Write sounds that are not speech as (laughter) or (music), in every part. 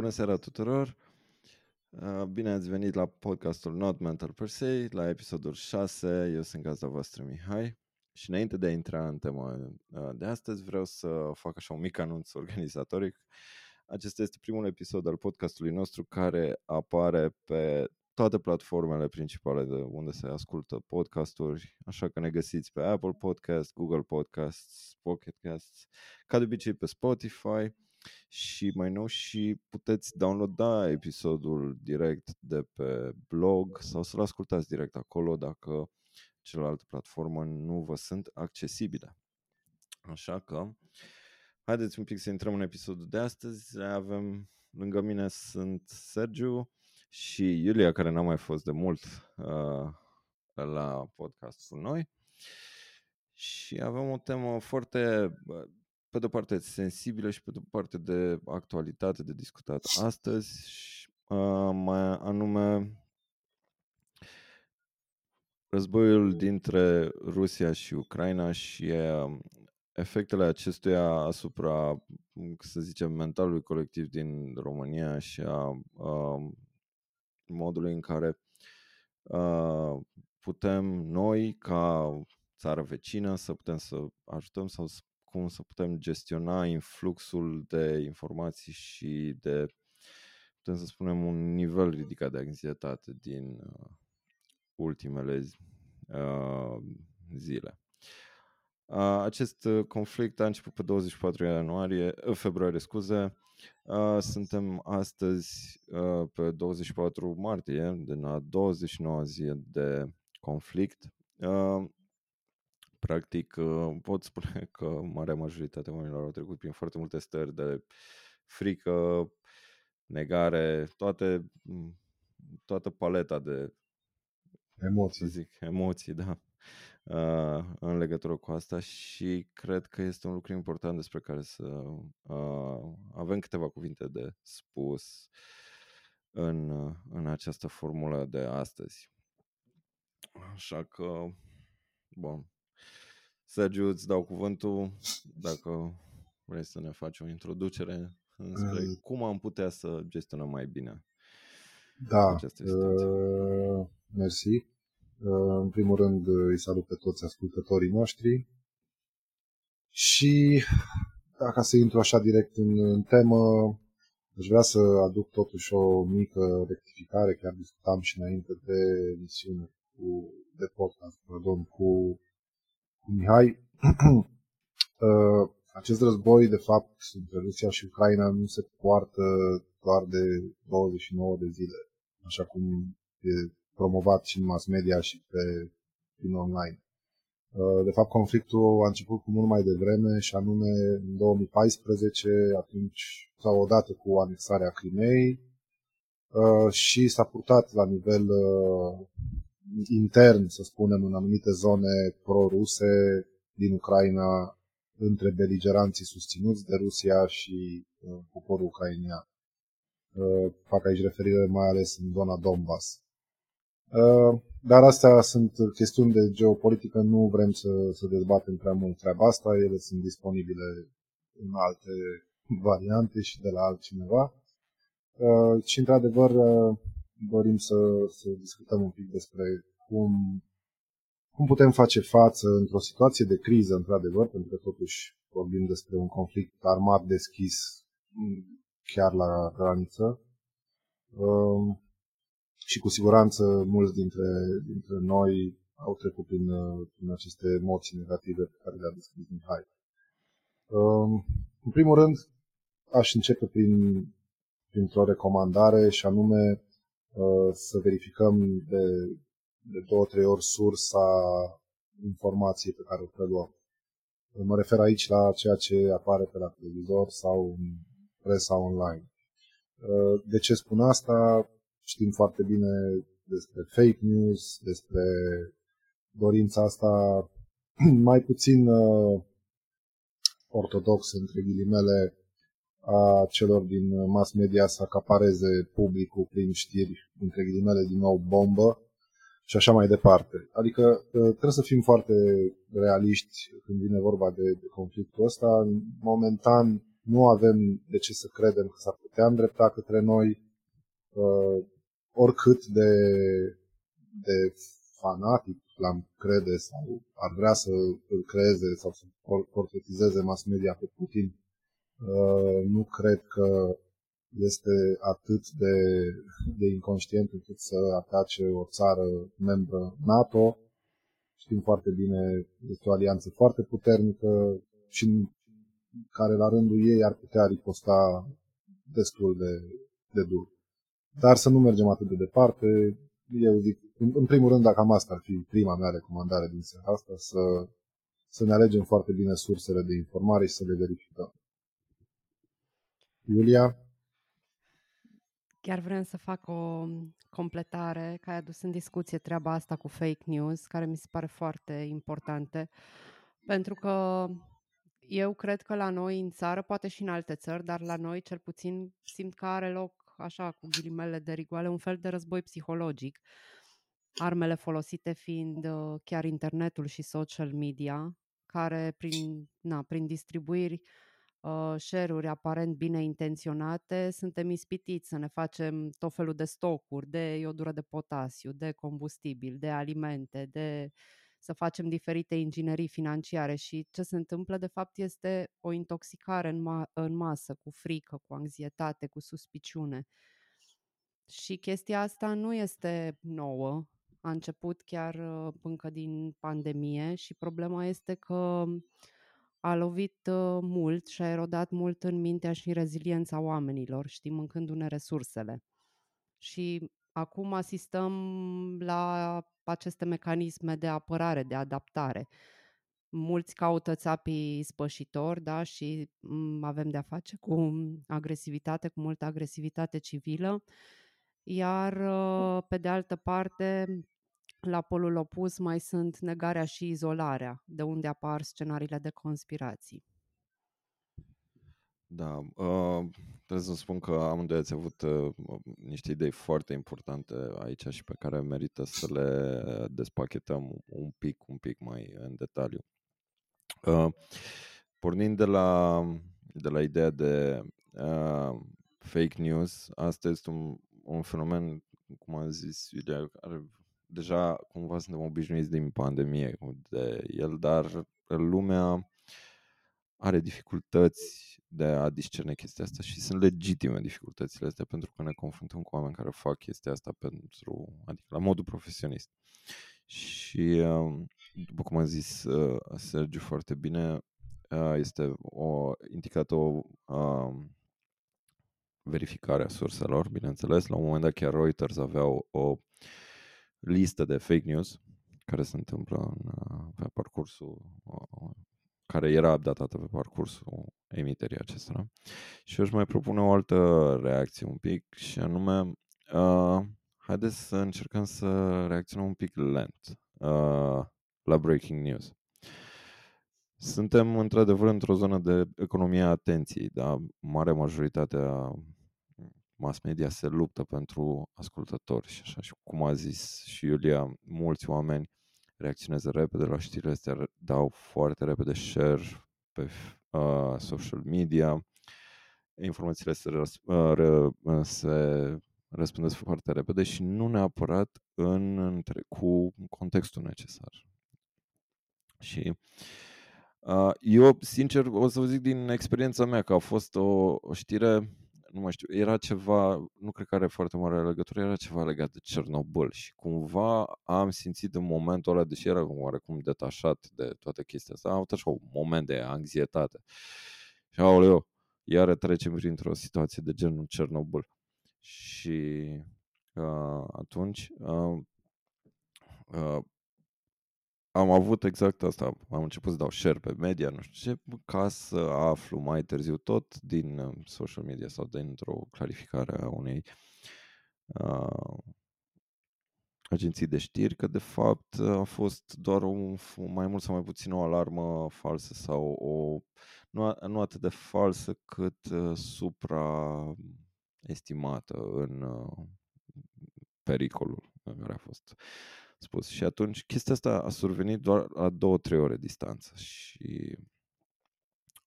Bună seara tuturor! Uh, bine ați venit la podcastul Not Mental Per Se, la episodul 6. Eu sunt gazda voastră Mihai și înainte de a intra în tema uh, de astăzi vreau să fac așa un mic anunț organizatoric. Acesta este primul episod al podcastului nostru care apare pe toate platformele principale de unde se ascultă podcasturi, așa că ne găsiți pe Apple Podcast, Google Podcasts, Pocket Casts, ca de obicei pe Spotify și mai nou și puteți downloada episodul direct de pe blog sau să-l ascultați direct acolo dacă celelalte platformă nu vă sunt accesibile. Așa că haideți un pic să intrăm în episodul de astăzi. Avem lângă mine sunt Sergiu și Iulia care n-a mai fost de mult uh, la podcastul noi. Și avem o temă foarte pe de-o parte sensibilă și pe de-o parte de actualitate de discutat astăzi, uh, mai anume războiul dintre Rusia și Ucraina și uh, efectele acestuia asupra, să zicem, mentalului colectiv din România și a uh, modului în care uh, putem noi, ca țară vecină, să putem să ajutăm sau să cum să putem gestiona influxul de informații și de, putem să spunem, un nivel ridicat de anxietate din uh, ultimele uh, zile. Uh, acest conflict a început pe 24 ianuarie, uh, februarie, scuze. Uh, suntem astăzi uh, pe 24 martie, de la 29 zi de conflict. Uh, Practic, uh, pot spune (laughs) că marea majoritate a oamenilor au trecut prin foarte multe stări de frică, negare, toate, toată paleta de emoții, să zic, emoții, da, uh, în legătură cu asta și cred că este un lucru important despre care să uh, avem câteva cuvinte de spus în, în această formulă de astăzi. Așa că, bun, Sergiu, îți dau cuvântul dacă vrei să ne faci o introducere înspre uh, cum am putea să gestionăm mai bine da, această situație. Uh, mersi. Uh, în primul rând îi salut pe toți ascultătorii noștri și dacă să intru așa direct în, în temă, aș vrea să aduc totuși o mică rectificare, chiar discutam și înainte de emisiune cu, de podcast, pardon, cu Mihai, (clears throat) uh, acest război, de fapt, între Rusia și Ucraina nu se poartă doar de 29 de zile, așa cum e promovat și în mass media și pe prin online. Uh, de fapt, conflictul a început cu mult mai devreme și anume în 2014, atunci sau odată cu anexarea Crimei uh, și s-a purtat la nivel intern, să spunem, în anumite zone pro-ruse din Ucraina între beligeranții susținuți de Rusia și uh, poporul ucrainian. Uh, fac aici referire mai ales în zona Donbass. Uh, dar astea sunt chestiuni de geopolitică, nu vrem să, să dezbatem prea mult treaba asta, ele sunt disponibile în alte (laughs) variante și de la altcineva. Uh, și într-adevăr, uh, dorim să, să discutăm un pic despre cum, cum putem face față într-o situație de criză, într-adevăr, pentru că totuși vorbim despre un conflict armat deschis chiar la graniță. Um, și cu siguranță mulți dintre, dintre noi au trecut prin, prin aceste emoții negative pe care le-a descris Mihai. Um, în primul rând, aș începe prin, printr-o recomandare și anume Uh, să verificăm de, de două, trei ori sursa informației pe care o preluăm. Mă refer aici la ceea ce apare pe la televizor sau în presa online. Uh, de ce spun asta? Știm foarte bine despre fake news, despre dorința asta (clears throat) mai puțin uh, ortodox, între ghilimele, a celor din mass media să acapareze publicul prin știri, între ghilimele, din nou bombă și așa mai departe. Adică ă, trebuie să fim foarte realiști când vine vorba de, de conflictul ăsta. Momentan nu avem de ce să credem că s-ar putea îndrepta către noi uh, oricât de, de fanatic l-am crede sau ar vrea să îl creeze sau să portretizeze mass media pe Putin, uh, nu cred că este atât de, de inconștient încât să atace o țară membră NATO. Știm foarte bine, este o alianță foarte puternică și care la rândul ei ar putea riposta destul de, de dur. Dar să nu mergem atât de departe. Eu zic, în, în primul rând, dacă am asta ar fi prima mea recomandare din seara asta, să, să ne alegem foarte bine sursele de informare și să le verificăm. Iulia? Chiar vrem să fac o completare, că ai adus în discuție treaba asta cu fake news, care mi se pare foarte importante, pentru că eu cred că la noi în țară, poate și în alte țări, dar la noi cel puțin simt că are loc, așa, cu ghilimele de rigoale, un fel de război psihologic. Armele folosite fiind uh, chiar internetul și social media, care prin, na, prin distribuiri uh, share-uri aparent bine intenționate, suntem ispitiți să ne facem tot felul de stocuri de iodură de potasiu, de combustibil, de alimente, de să facem diferite inginerii financiare și ce se întâmplă de fapt este o intoxicare în, ma- în masă, cu frică, cu anxietate, cu suspiciune. Și chestia asta nu este nouă, a început chiar uh, încă din pandemie și problema este că a lovit uh, mult și a erodat mult în mintea și în reziliența oamenilor, știi, mâncându-ne resursele. Și acum asistăm la aceste mecanisme de apărare, de adaptare. Mulți caută țapii spășitori, da, și mm, avem de-a face cu agresivitate, cu multă agresivitate civilă, iar uh, pe de altă parte, la polul opus mai sunt negarea și izolarea, de unde apar scenariile de conspirații. Da, uh, trebuie să spun că amândoi ați avut uh, niște idei foarte importante aici și pe care merită să le despachetăm un pic, un pic mai în detaliu. Uh, pornind de la, de la ideea de uh, fake news, asta este un, un fenomen, cum am zis Iulia, care deja cumva suntem obișnuiți din pandemie de el, dar lumea are dificultăți de a discerne chestia asta și sunt legitime dificultățile astea pentru că ne confruntăm cu oameni care fac chestia asta pentru, adică la modul profesionist. Și um, după cum a zis uh, Sergiu foarte bine, uh, este o indicată o um, verificare a surselor, bineînțeles. La un moment dat chiar Reuters avea o, o listă de fake news care se întâmplă în, uh, pe parcursul care era datată pe parcursul emiterii acestora. Și eu își mai propune o altă reacție un pic și anume uh, haideți să încercăm să reacționăm un pic lent uh, la breaking news. Suntem într-adevăr într-o zonă de economie a atenției, da? Marea majoritate a mass media se luptă pentru ascultători și așa și cum a zis și Iulia, mulți oameni reacționează repede la știrile astea, dau foarte repede share pe uh, social media, informațiile se, răs- uh, re- uh, se răspândesc foarte repede și nu neapărat în, între, cu contextul necesar. Și uh, eu, sincer, o să vă zic din experiența mea că a fost o, o știre nu mai știu, era ceva, nu cred că are foarte mare legătură, era ceva legat de Cernobâl și cumva am simțit în momentul ăla, deși era oarecum detașat de toate chestia asta, am avut așa un moment de anxietate. Și aoleu, iară trecem printr-o situație de genul Cernobâl. Și uh, atunci uh, uh, am avut exact asta. Am început să dau share pe media, nu știu ce, ca să aflu mai târziu tot din uh, social media sau dintr-o clarificare a unei uh, agenții de știri că de fapt a fost doar un, mai mult sau mai puțin o alarmă falsă sau o nu, nu atât de falsă cât uh, supraestimată în uh, pericolul care a fost spus. Și atunci chestia asta a survenit doar la două, trei ore distanță și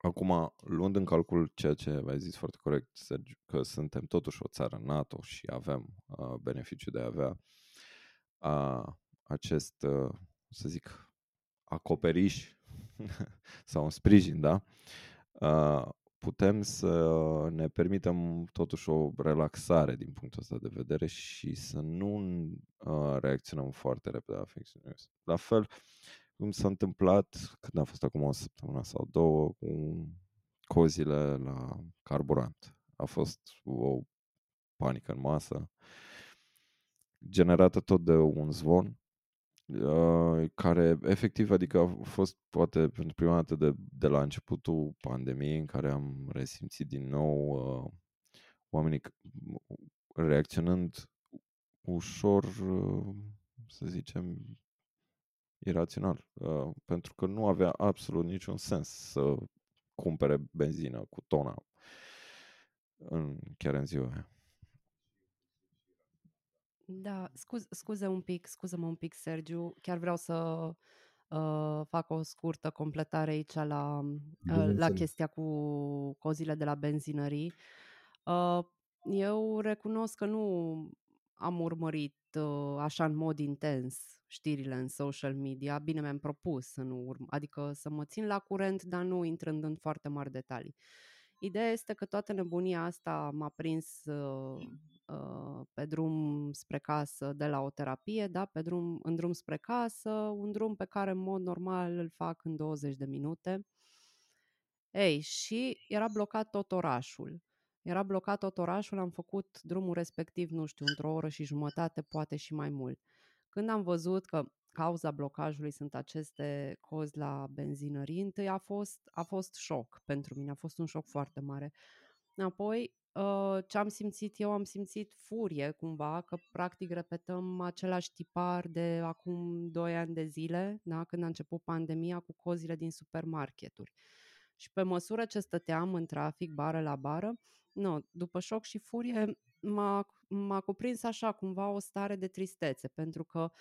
Acum, luând în calcul ceea ce ai zis foarte corect, Sergiu, că suntem totuși o țară NATO și avem uh, beneficiu de a avea uh, acest, uh, să zic, acoperiș (laughs) sau un sprijin, da? Uh, putem să ne permitem totuși o relaxare din punctul ăsta de vedere și să nu uh, reacționăm foarte repede la fake news. La fel cum s-a întâmplat când a fost acum o săptămână sau două cu cozile la carburant. A fost o panică în masă generată tot de un zvon Uh, care efectiv, adică a fost poate pentru prima dată de, de la începutul pandemiei în care am resimțit din nou uh, oamenii reacționând ușor, uh, să zicem, irațional, uh, pentru că nu avea absolut niciun sens să cumpere benzină cu tona în, chiar în ziua aia. Da, scuz, scuze un pic, scuză-mă un pic, Sergiu. Chiar vreau să uh, fac o scurtă completare aici la, uh, la chestia cu cozile de la benzinării. Uh, eu recunosc că nu am urmărit uh, așa în mod intens știrile în social media. Bine, mi-am propus să nu urm, adică să mă țin la curent, dar nu intrând în foarte mari detalii. Ideea este că toată nebunia asta m-a prins uh, uh, pe drum spre casă de la o terapie, da, pe drum, în drum spre casă, un drum pe care în mod normal îl fac în 20 de minute. Ei, și era blocat tot orașul. Era blocat tot orașul, am făcut drumul respectiv, nu știu, într-o oră și jumătate, poate și mai mult. Când am văzut că cauza blocajului sunt aceste cozi la benzinării, întâi a fost, a fost șoc pentru mine, a fost un șoc foarte mare. Apoi, ă, ce am simțit eu, am simțit furie cumva, că practic repetăm același tipar de acum 2 ani de zile, da? când a început pandemia cu cozile din supermarketuri. Și pe măsură ce stăteam în trafic, bară la bară, nu, după șoc și furie m-a, m-a cuprins așa cumva o stare de tristețe, pentru că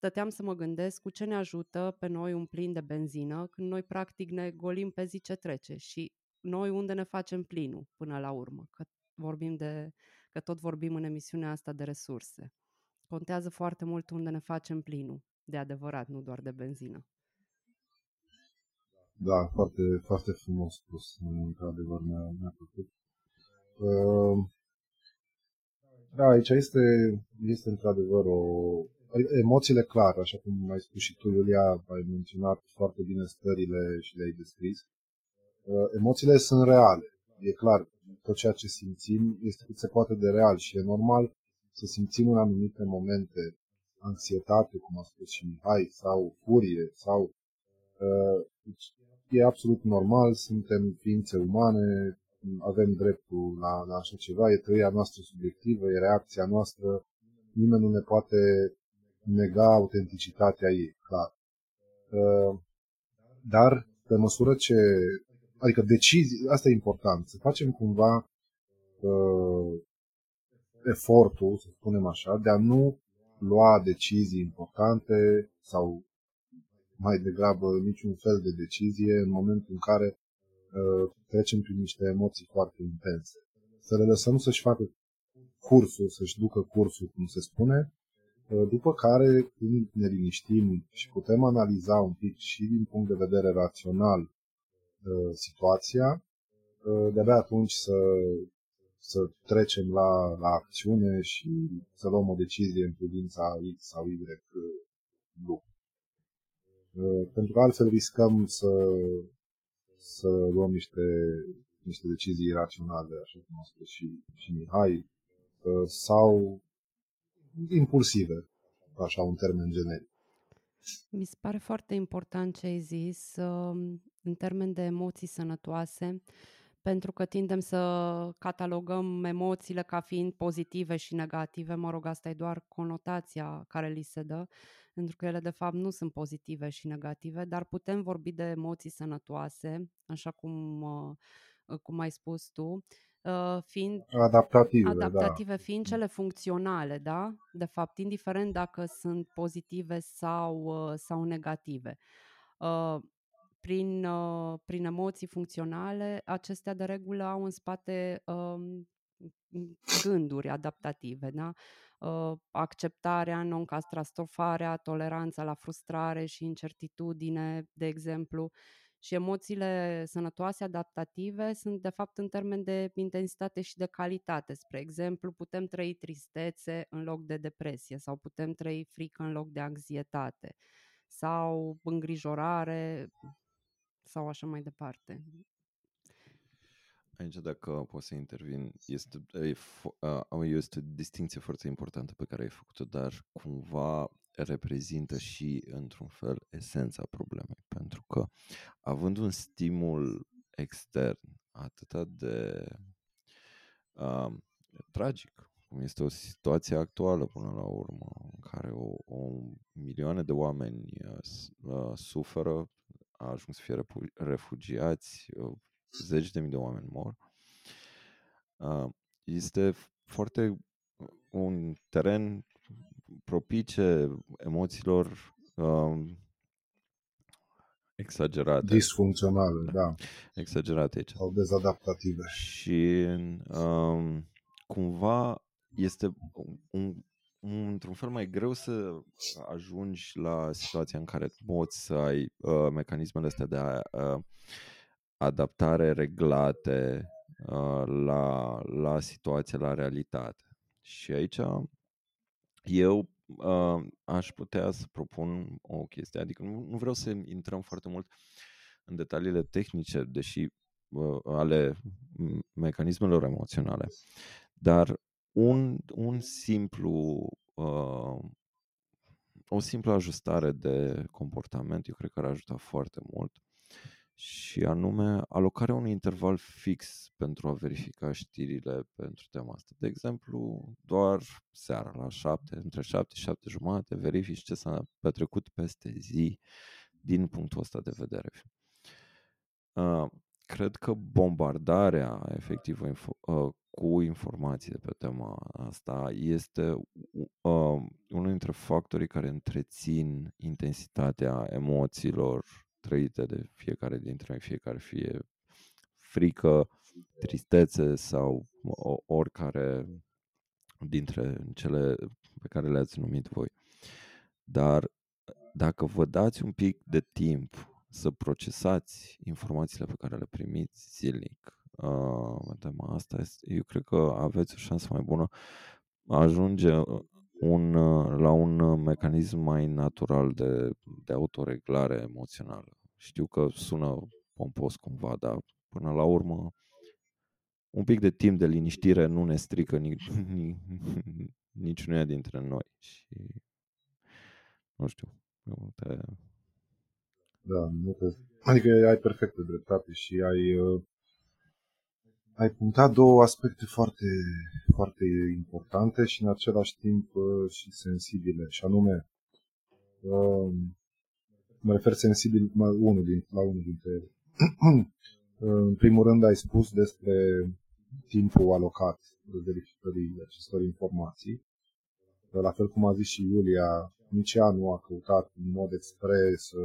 stăteam să mă gândesc cu ce ne ajută pe noi un plin de benzină când noi practic ne golim pe zi ce trece și noi unde ne facem plinul până la urmă, că vorbim de, că tot vorbim în emisiunea asta de resurse. Contează foarte mult unde ne facem plinul, de adevărat, nu doar de benzină. Da, foarte, foarte frumos spus, într-adevăr mi-a, mi-a plăcut. Uh, da, aici este, este într-adevăr o... Emoțiile clar, așa cum ai spus și tu, Iulia, ai menționat foarte bine stările și le-ai descris. Uh, emoțiile sunt reale, e clar. Tot ceea ce simțim este cât se poate de real și e normal să simțim în anumite momente anxietate, cum a spus și Mihai, sau furie, sau uh, deci e absolut normal, suntem ființe umane, avem dreptul la, la așa ceva, e trăirea noastră subiectivă, e reacția noastră, nimeni nu ne poate nega autenticitatea ei, clar. Uh, dar, pe măsură ce, adică decizii, asta e important, să facem cumva uh, efortul, să spunem așa, de a nu lua decizii importante sau mai degrabă niciun fel de decizie în momentul în care uh, trecem prin niște emoții foarte intense. Să le lăsăm să-și facă cursul, să-și ducă cursul, cum se spune, uh, după care, când ne liniștim și putem analiza un pic și din punct de vedere rațional uh, situația, uh, de-abia atunci să, să trecem la, la acțiune și să luăm o decizie în privința X sau Y lucru. Pentru că altfel riscăm să să luăm niște, niște decizii iraționale, așa cum a spus și, și Mihai, sau impulsive, așa un termen generic. Mi se pare foarte important ce ai zis um, în termen de emoții sănătoase, pentru că tindem să catalogăm emoțiile ca fiind pozitive și negative. Mă rog, asta e doar conotația care li se dă pentru că ele de fapt nu sunt pozitive și negative, dar putem vorbi de emoții sănătoase, așa cum, uh, cum ai spus tu, uh, fiind adaptative, adaptative da. fiind cele funcționale, da? De fapt, indiferent dacă sunt pozitive sau, uh, sau negative. prin, uh, prin emoții funcționale, acestea de regulă au în spate um, gânduri adaptative, da? Uh, acceptarea, non-catastrofarea, toleranța la frustrare și incertitudine, de exemplu. Și emoțiile sănătoase adaptative sunt, de fapt, în termen de intensitate și de calitate. Spre exemplu, putem trăi tristețe în loc de depresie sau putem trăi frică în loc de anxietate sau îngrijorare sau așa mai departe. Aici, dacă pot să intervin, este, e, uh, este o distinție foarte importantă pe care ai făcut-o, dar cumva reprezintă și, într-un fel, esența problemei. Pentru că, având un stimul extern atât de uh, tragic, cum este o situație actuală până la urmă, în care o, o milioane de oameni uh, suferă, ajung să fie refugiați, uh, zeci de mii de oameni mor. Uh, este foarte un teren propice emoțiilor um, exagerate. Disfuncționale, da. Exagerate aici. Sau dezadaptative. Și um, cumva este un, un, într-un fel mai greu să ajungi la situația în care poți să ai uh, mecanismele astea de a, uh, adaptare reglate uh, la, la situație, la realitate. Și aici eu uh, aș putea să propun o chestie, adică nu, nu vreau să intrăm foarte mult în detaliile tehnice, deși uh, ale mecanismelor emoționale, dar un, un simplu uh, o simplă ajustare de comportament, eu cred că ar ajuta foarte mult și anume alocarea unui interval fix pentru a verifica știrile pentru tema asta. De exemplu, doar seara la 7, între 7 și 7 jumate, verifici ce s-a petrecut peste zi din punctul ăsta de vedere. Uh, cred că bombardarea efectivă info- uh, cu informații de pe tema asta este uh, unul dintre factorii care întrețin intensitatea emoțiilor trăite de fiecare dintre noi, fiecare fie frică, tristețe sau oricare dintre cele pe care le-ați numit voi. Dar dacă vă dați un pic de timp să procesați informațiile pe care le primiți zilnic, uh, tema asta, este, eu cred că aveți o șansă mai bună ajunge un, la un mecanism mai natural de, de autoreglare emoțională. Știu că sună pompos cumva, dar până la urmă un pic de timp de liniștire nu ne strică (laughs) nici, niciunuia dintre noi. Și nu știu, te... Da, nu te... adică ai perfectă dreptate și ai uh, ai punctat două aspecte foarte, foarte importante și în același timp uh, și sensibile, și anume uh, mă refer sensibil mă, unul din, la unul dintre ele. (clears throat) în primul rând ai spus despre timpul alocat de verificării acestor informații. La fel cum a zis și Iulia, nici ea nu a căutat în mod expres să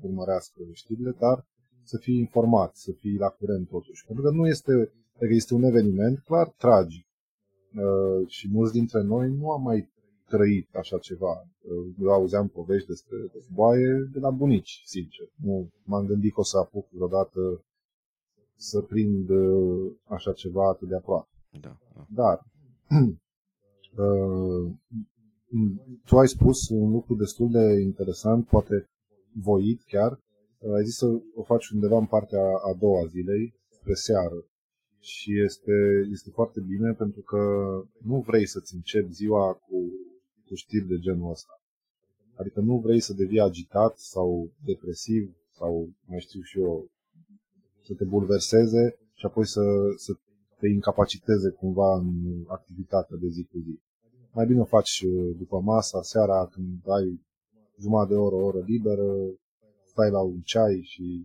urmărească știrile, dar să fii informat, să fii la curent totuși. Pentru că nu este Adică este un eveniment clar tragic. Uh, și mulți dintre noi nu am mai trăit așa ceva. Uh, auzeam povești despre războaie de la bunici, sincer. Nu m-am gândit că o să apuc vreodată să prind uh, așa ceva atât de aproape. Da, da. Dar (clears throat) uh, tu ai spus un lucru destul de interesant, poate voit chiar. Uh, ai zis să o faci undeva în partea a doua zilei, spre seară și este, este foarte bine pentru că nu vrei să-ți începi ziua cu, cu știri de genul ăsta. Adică nu vrei să devii agitat sau depresiv sau mai știu și eu, să te bulverseze și apoi să, să te incapaciteze cumva în activitatea de zi cu zi. Mai bine o faci uh, după masa, seara, când ai jumătate de oră, o oră liberă, stai la un ceai și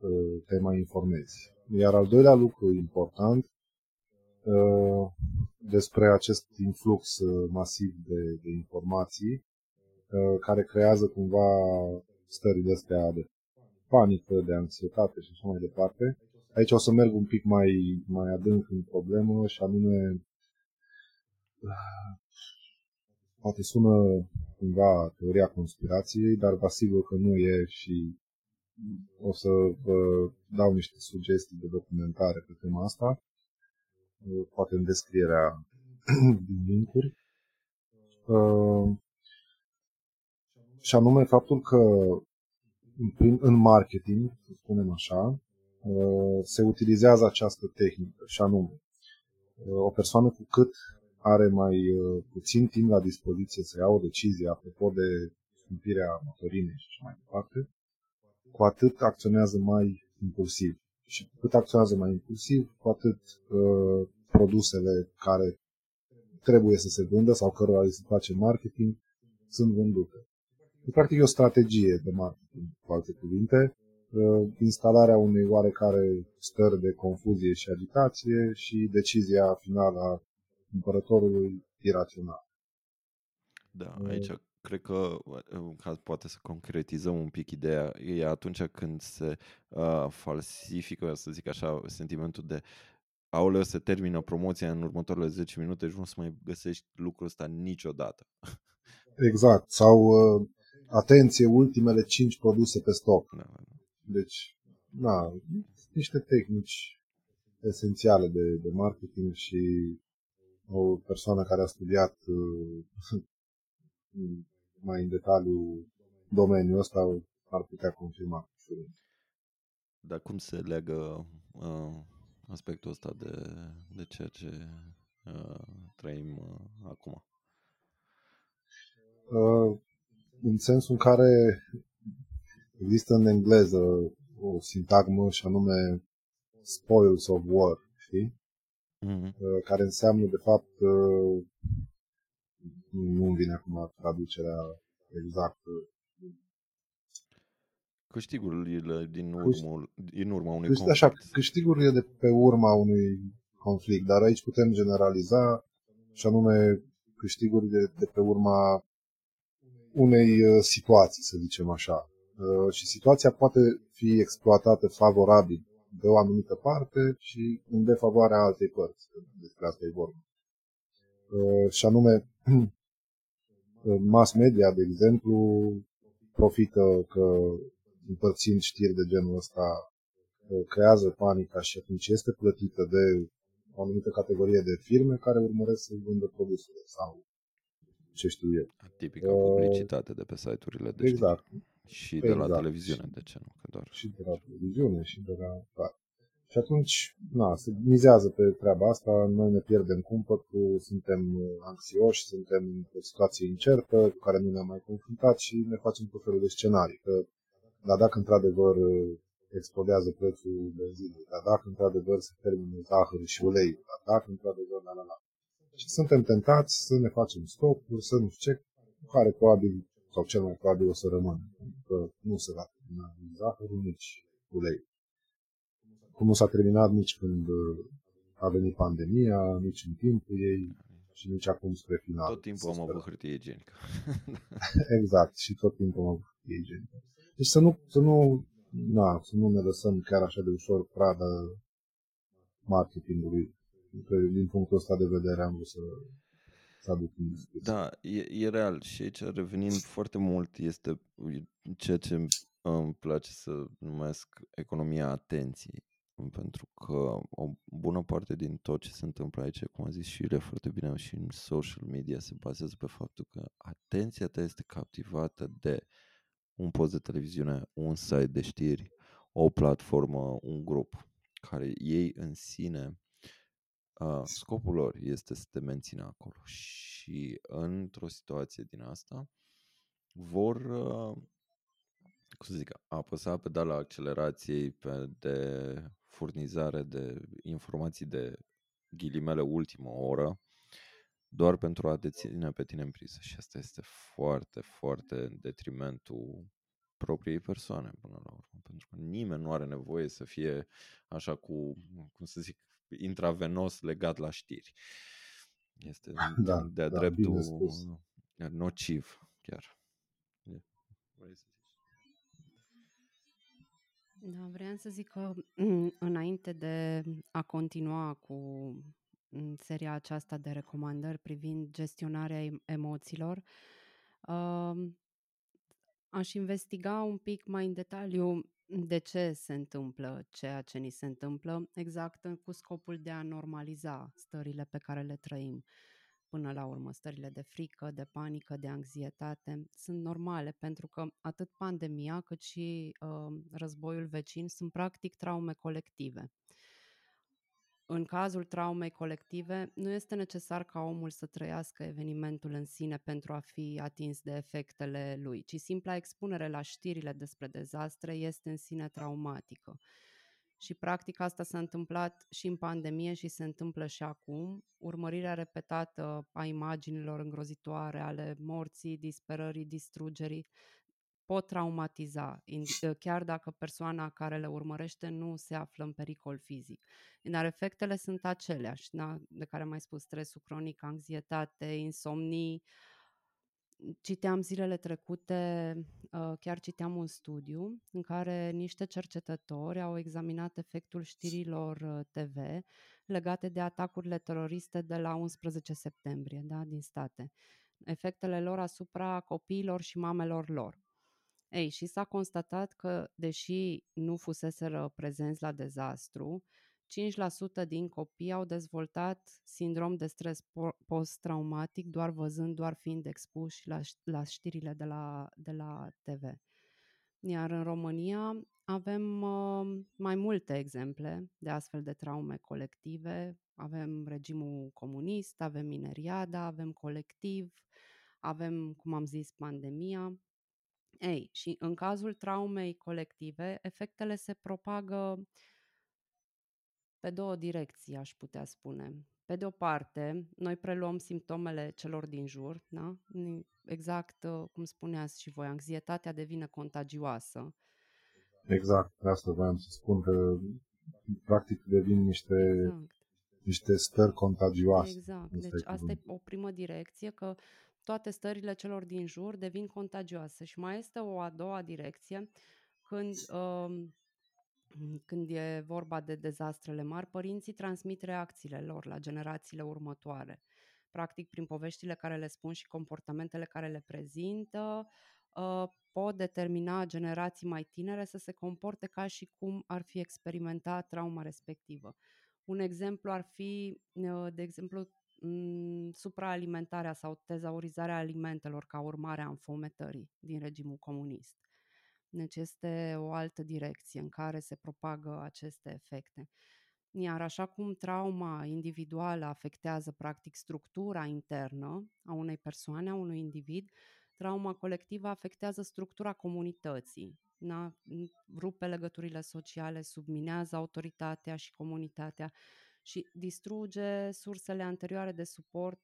uh, te mai informezi. Iar al doilea lucru important uh, despre acest influx uh, masiv de, de informații uh, care creează cumva stările astea de panică, de anxietate și așa mai departe. Aici o să merg un pic mai, mai adânc în problemă și anume poate sună cumva teoria conspirației, dar vă asigur că nu e și o să vă dau niște sugestii de documentare pe tema asta, poate în descrierea (clears throat) din linkuri. Uh, și anume faptul că în, în marketing, să spunem așa, uh, se utilizează această tehnică și anume uh, o persoană cu cât are mai uh, puțin timp la dispoziție să ia o decizie apropo de scumpirea motorinei și așa mai departe, cu atât acționează mai impulsiv. Și cu cât acționează mai impulsiv, cu atât uh, produsele care trebuie să se vândă sau cărora îi se face marketing sunt vândute. E practic e o strategie de marketing, cu alte cuvinte, uh, instalarea unei oarecare stări de confuzie și agitație și decizia finală a cumpărătorului irațional. Da, aici cred că ca poate să concretizăm un pic ideea, e atunci când se uh, falsifică, să zic așa, sentimentul de aoleu, se termină promoția în următoarele 10 minute și nu să mai găsești lucrul ăsta niciodată. Exact, sau uh, atenție, ultimele 5 produse pe stoc. Da, da, da. Deci, na, niște tehnici esențiale de, de marketing și o persoană care a studiat uh, mai în detaliu domeniul ăsta ar putea confirma. Dar cum se legă uh, aspectul ăsta de, de ceea ce uh, trăim uh, acum? Uh, în sensul în care există în engleză o sintagmă și anume spoils of war, știi? mm-hmm. care înseamnă, de fapt, uh, nu îmi vine acum traducerea exactă. Câștigurile din, urmă, din urma unui Câștig, conflict. Așa, câștigurile de pe urma unui conflict, dar aici putem generaliza și anume câștigurile de, de pe urma unei uh, situații, să zicem așa. Uh, și situația poate fi exploatată favorabil de o anumită parte și în defavoarea altei părți. Despre asta e vorba. Uh, și anume, (clears throat) mass media, de exemplu, profită că împărțind știri de genul ăsta uh, creează panica și atunci este plătită de o anumită categorie de firme care urmăresc să vândă produsele sau ce știu eu. Tipica uh, publicitate de pe site-urile de exact. știri. Și de exact. la televiziune, de ce nu? Că doar... Și de la televiziune, și de la... Da. Și atunci, na, se mizează pe treaba asta, noi ne pierdem cumpătul, suntem anxioși, suntem într-o situație incertă cu care nu ne-am mai confruntat și ne facem tot felul de scenarii. Că, dar dacă într-adevăr explodează prețul benzinei, dar dacă într-adevăr se termină zahărul și ulei, dar dacă într-adevăr la la la. Și suntem tentați să ne facem stocuri, să nu știu ce, care probabil sau cel mai probabil o să rămână, pentru că nu se va termina nici zahărul, nici ulei. Cum nu s-a terminat nici când uh, a venit pandemia, nici în timpul ei și nici acum spre final. Tot timpul am avut hârtie igienică. (laughs) (laughs) exact, și tot timpul am avut hârtie igienică. Deci să nu, să nu, na, să nu ne lăsăm chiar așa de ușor pradă marketingului. Din punctul ăsta de vedere am vrut să să aduc în discuție. Da, e, e real și aici revenind foarte mult este ceea ce îmi place să numesc economia atenției. Pentru că o bună parte din tot ce se întâmplă aici, cum a zis și Iulia foarte bine, și în social media se bazează pe faptul că atenția ta este captivată de un post de televiziune, un site de știri, o platformă, un grup, care ei în sine Uh, scopul lor este să te mențină acolo. Și într-o situație din asta vor, uh, cum să zic, apăsa pedala accelerației pe de furnizare de informații de ghilimele ultimă oră doar pentru a te ține pe tine în priză și asta este foarte, foarte detrimentul propriei persoane până la urmă, pentru că nimeni nu are nevoie să fie așa cu, cum să zic, intravenos legat la știri. Este (laughs) da, de-a da, dreptul nociv chiar. Da, vreau să zic că mm, înainte de a continua cu mm, seria aceasta de recomandări privind gestionarea emoțiilor, um, aș investiga un pic mai în detaliu de ce se întâmplă ceea ce ni se întâmplă, exact cu scopul de a normaliza stările pe care le trăim până la urmă. Stările de frică, de panică, de anxietate sunt normale pentru că atât pandemia cât și uh, războiul vecin sunt practic traume colective. În cazul traumei colective, nu este necesar ca omul să trăiască evenimentul în sine pentru a fi atins de efectele lui, ci simpla expunere la știrile despre dezastre este în sine traumatică. Și practic asta s-a întâmplat și în pandemie și se întâmplă și acum. Urmărirea repetată a imaginilor îngrozitoare ale morții, disperării, distrugerii pot traumatiza, chiar dacă persoana care le urmărește nu se află în pericol fizic. Dar efectele sunt aceleași, da? de care am mai spus, stresul cronic, anxietate, insomnii, citeam zilele trecute, uh, chiar citeam un studiu în care niște cercetători au examinat efectul știrilor uh, TV legate de atacurile teroriste de la 11 septembrie da, din state. Efectele lor asupra copiilor și mamelor lor. Ei, și s-a constatat că, deși nu fuseseră prezenți la dezastru, 5% din copii au dezvoltat sindrom de stres post-traumatic doar văzând, doar fiind expuși la, la știrile de la, de la TV. Iar în România avem uh, mai multe exemple de astfel de traume colective. Avem regimul comunist, avem mineriada, avem colectiv, avem, cum am zis, pandemia. Ei, și în cazul traumei colective, efectele se propagă pe două direcții, aș putea spune. Pe de o parte, noi preluăm simptomele celor din jur, da? exact uh, cum spuneați și voi, anxietatea devine contagioasă. Exact, asta voiam să spun că practic devin niște, exact. niște stări contagioase. Exact, deci asta e o primă direcție, că toate stările celor din jur devin contagioase și mai este o a doua direcție când uh, când e vorba de dezastrele mari, părinții transmit reacțiile lor la generațiile următoare. Practic, prin poveștile care le spun și comportamentele care le prezintă, uh, pot determina generații mai tinere să se comporte ca și cum ar fi experimentat trauma respectivă. Un exemplu ar fi, uh, de exemplu, supraalimentarea sau tezaurizarea alimentelor ca urmare a înfometării din regimul comunist. Deci este o altă direcție în care se propagă aceste efecte. Iar așa cum trauma individuală afectează practic structura internă a unei persoane, a unui individ, trauma colectivă afectează structura comunității. Na, rupe legăturile sociale, subminează autoritatea și comunitatea și distruge sursele anterioare de suport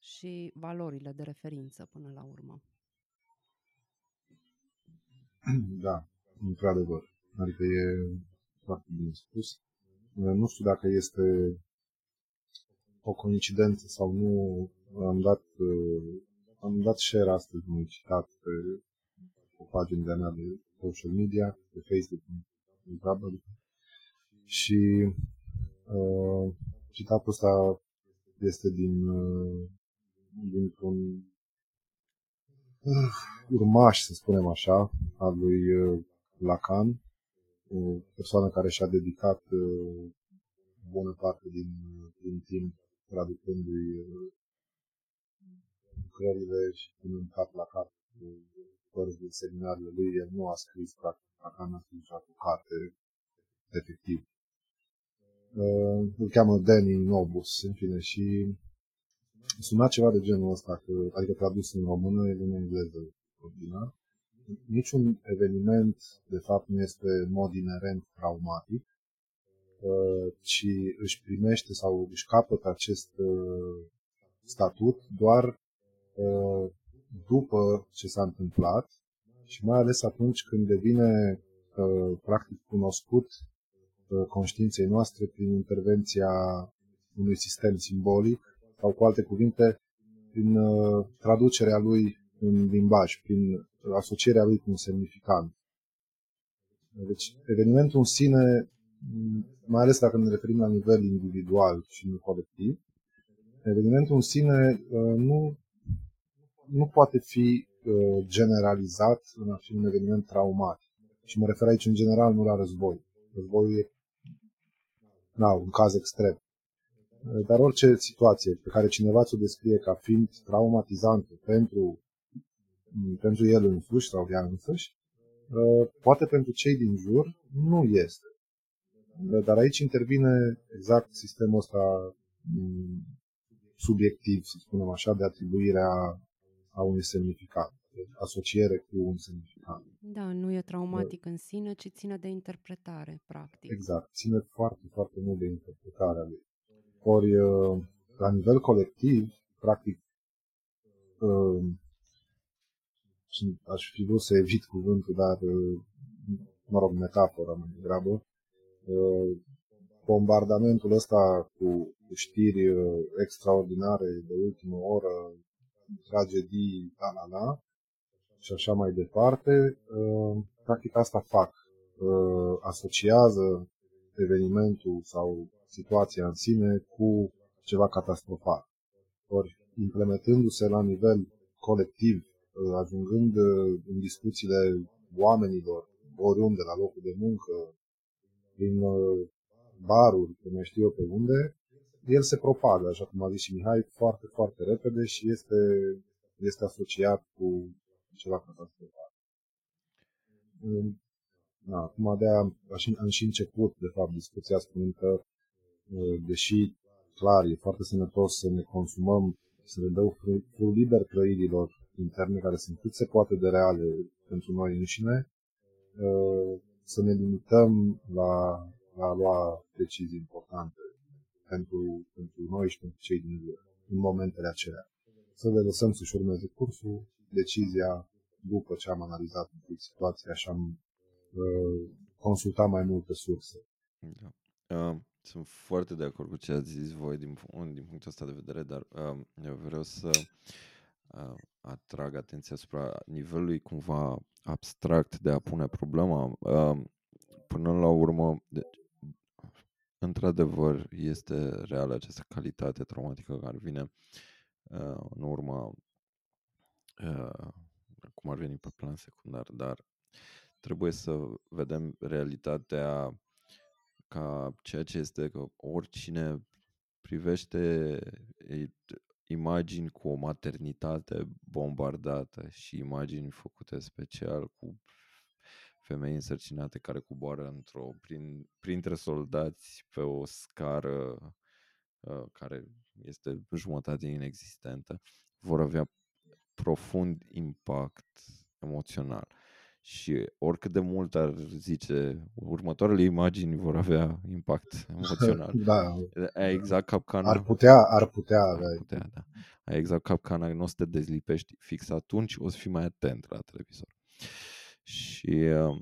și valorile de referință până la urmă. (clears throat) Da, într-adevăr. Adică e foarte bine spus. Nu știu dacă este o coincidență sau nu. Am dat, am dat share astăzi unui citat pe o pagină de-a mea de social media, pe Facebook, în Și uh, citatul ăsta este din, uh, dintr-un urmaș, să spunem așa, al lui uh, Lacan, o persoană care și-a dedicat uh, bună parte din, din timp traducându-i uh, lucrările și punând cap la cap părți din seminariile lui, el nu a scris, practic, Lacan a scris o carte, efectiv. Îl cheamă Danny Nobus, în fine, și suna ceva de genul ăsta, că, adică tradus în română, e în engleză ordinar. Niciun eveniment, de fapt, nu este în mod inerent traumatic, uh, ci își primește sau își capătă acest uh, statut doar uh, după ce s-a întâmplat și mai ales atunci când devine practic cunoscut conștiinței noastre prin intervenția unui sistem simbolic sau cu alte cuvinte, prin uh, traducerea lui în limbaj, prin asocierea lui cu un semnificant. Deci evenimentul în sine, mai ales dacă ne referim la nivel individual și nu colectiv, evenimentul în sine uh, nu, nu poate fi uh, generalizat în a fi un eveniment traumatic. Și mă refer aici în general nu la război. Războiul e na, un caz extrem. Uh, dar orice situație pe care cineva ți-o descrie ca fiind traumatizantă pentru, pentru el însuși sau ea însăși, poate pentru cei din jur nu este. Dar aici intervine exact sistemul ăsta subiectiv, să spunem așa, de atribuirea a unui semnificat, de asociere cu un semnificat. Da, nu e traumatic în sine, ci ține de interpretare, practic. Exact, ține foarte, foarte mult de interpretarea lui. Ori, uh, la nivel colectiv, practic, uh, aș fi vrut să evit cuvântul, dar, uh, mă rog, metafora mai degrabă, bombardamentul ăsta cu știri uh, extraordinare de ultimă oră, tragedii, la la la, și așa mai departe, uh, practic asta fac. Uh, asociază evenimentul sau situația în sine cu ceva catastrofal. Ori implementându-se la nivel colectiv, ajungând în discuțiile oamenilor, oriunde, la locul de muncă, prin baruri, că mai știu eu pe unde, el se propagă, așa cum a zis și Mihai, foarte, foarte repede și este, este asociat cu ceva catastrofal. Da, acum de am, am și început, de fapt, discuția spunând că, deși, clar, e foarte sănătos să ne consumăm, să le dăm fru liber trăirilor interne, care sunt cât se poate de reale pentru noi înșine, să ne limităm la, la a lua decizii importante pentru, pentru noi și pentru cei din jur, în momentele acelea. Să le lăsăm să-și urmeze cursul, decizia, după ce am analizat un pic situația și am uh, consultat mai multe surse. Da. Uh, sunt foarte de acord cu ce ați zis voi din, din punctul ăsta de vedere, dar uh, eu vreau să uh, atrag atenția asupra nivelului cumva abstract de a pune problema. Uh, până la urmă, deci, într-adevăr, este reală această calitate traumatică care vine uh, în urma, uh, cum ar veni pe plan secundar, dar trebuie să vedem realitatea ca ceea ce este că oricine privește imagini cu o maternitate bombardată și imagini făcute special cu femei însărcinate care coboară într-o, prin, printre soldați pe o scară uh, care este jumătate inexistentă, vor avea profund impact emoțional. Și oricât de mult ar zice, următoarele imagini vor avea impact emoțional. (laughs) da. E exact capcana. Ar putea, ar putea avea. Ar putea, da. E exact capcana, nu o să te dezlipești fix atunci, o să fii mai atent la televizor. Și uh,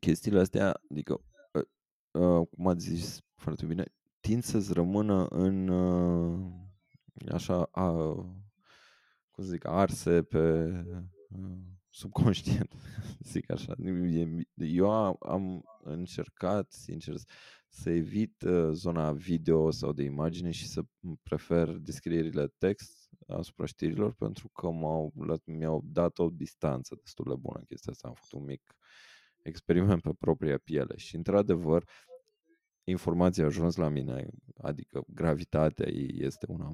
chestiile astea, adică, uh, uh, cum ați zis foarte bine, tind să-ți rămână în uh, așa, a, cum să zic, arse pe uh, subconștient, (laughs) zic așa. Eu am, am încercat, sincer, să evit uh, zona video sau de imagine și să prefer descrierile text asupra știrilor pentru că m-au, mi-au dat o distanță destul de bună în chestia asta. Am făcut un mic experiment pe propria piele și într-adevăr informația a ajuns la mine, adică gravitatea ei este una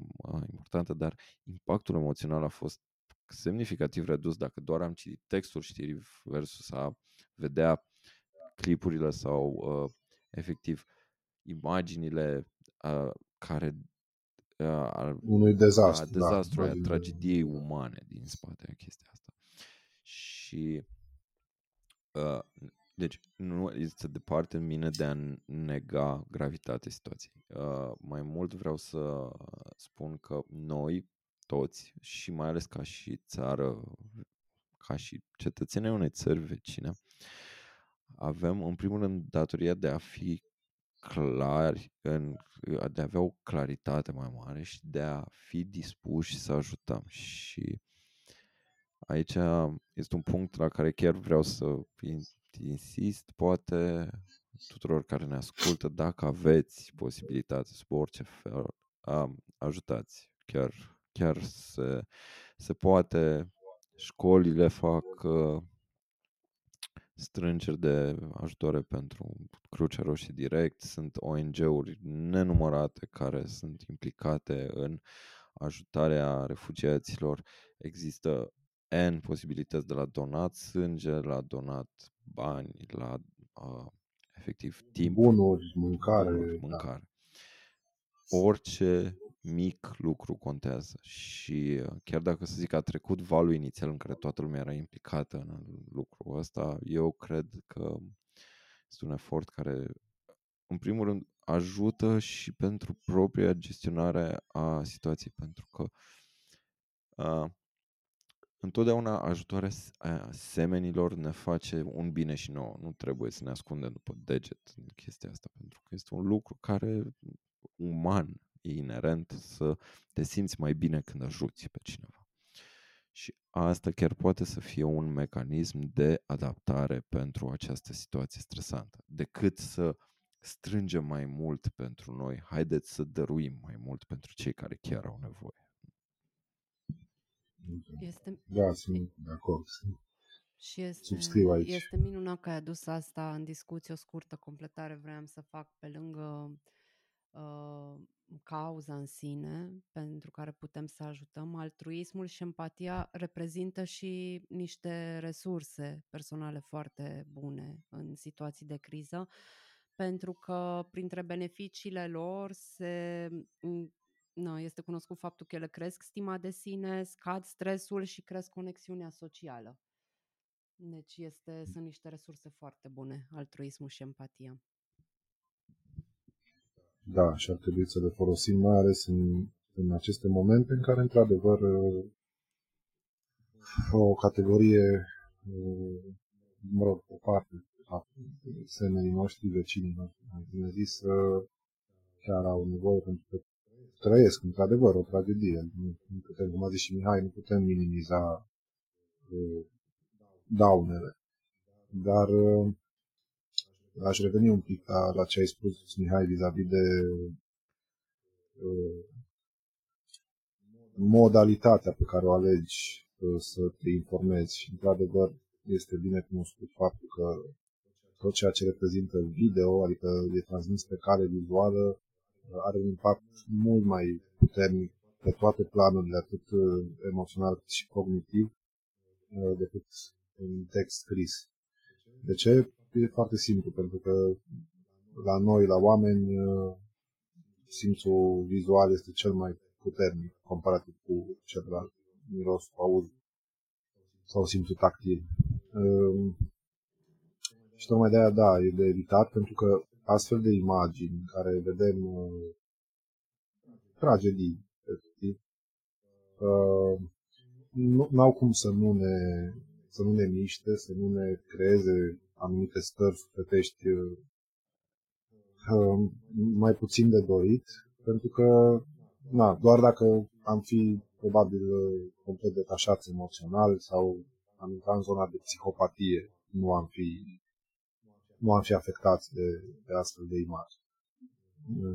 importantă, dar impactul emoțional a fost semnificativ redus dacă doar am citit textul știrii versus a vedea clipurile sau uh, efectiv imaginile uh, care uh, unui dezastru, a dezastru da, a tragediei umane din spatele chestia asta. Și uh, deci nu este departe în mine de a nega gravitatea situației. Uh, mai mult vreau să spun că noi toți și mai ales ca și țară, ca și cetățenii unei țări vecine, avem în primul rând datoria de a fi clari, în, de a avea o claritate mai mare și de a fi dispuși să ajutăm. Și aici este un punct la care chiar vreau să insist, poate tuturor care ne ascultă, dacă aveți posibilitate sub orice fel, ajutați. Chiar, chiar se, se poate, școlile fac uh, strângeri de ajutoare pentru Crucea Roșie Direct, sunt ONG-uri nenumărate care sunt implicate în ajutarea refugiaților. Există N posibilități de la donat sânge, la donat bani, la uh, efectiv timp. Bunuri, mâncare. Bunuri, da. mâncare. Da. Orice mic lucru contează și uh, chiar dacă să zic a trecut valul inițial în care toată lumea era implicată în lucrul ăsta, eu cred că este un efort care în primul rând ajută și pentru propria gestionare a situației, pentru că uh, întotdeauna ajutoarea semenilor ne face un bine și nouă. Nu trebuie să ne ascundem după deget în chestia asta, pentru că este un lucru care uman e inerent să te simți mai bine când ajuți pe cineva. Și asta chiar poate să fie un mecanism de adaptare pentru această situație stresantă, decât să strângem mai mult pentru noi, haideți să dăruim mai mult pentru cei care chiar au nevoie. Este... Da, sunt de acord. Și este, aici. este minunat că ai adus asta în discuție, o scurtă completare vreau să fac pe lângă uh, cauza în sine pentru care putem să ajutăm. Altruismul și empatia reprezintă și niște resurse personale foarte bune în situații de criză, pentru că printre beneficiile lor se no, este cunoscut faptul că ele cresc stima de sine, scad stresul și cresc conexiunea socială. Deci este, sunt niște resurse foarte bune, altruismul și empatia. Da, și ar trebui să le folosim mai ales în, în aceste momente în care, într-adevăr, o categorie, mă rog, o parte a semenii noștri, vecinii noștri, mai bine zis, chiar au nevoie pentru că trăiesc, într-adevăr, o tragedie. Nu, nu putem, cum a zis și Mihai, nu putem minimiza daunele. Dar aș reveni un pic la, la ce ai spus, Mihai, vis-a-vis de uh, modalitatea pe care o alegi uh, să te informezi. Și, într-adevăr, este bine cunoscut faptul că tot ceea ce reprezintă video, adică e transmis pe cale vizuală, are un impact mult mai puternic pe toate planurile, atât uh, emoțional cât și cognitiv, uh, decât în text scris. De ce? E foarte simplu, pentru că la noi, la oameni, uh, simțul vizual este cel mai puternic comparativ cu celălalt, miros, auz sau simțul tactil. Și tocmai de aia, da, e de evitat, pentru că astfel de imagini în care vedem uh, tragedii, efectiv, uh, nu au cum să nu ne să nu ne miște, să nu ne creeze anumite stări sufletești uh, uh, mai puțin de dorit, pentru că na, doar dacă am fi probabil uh, complet detașați emoțional sau am intrat în zona de psihopatie, nu am fi nu am fi afectați de, de astfel de imagini.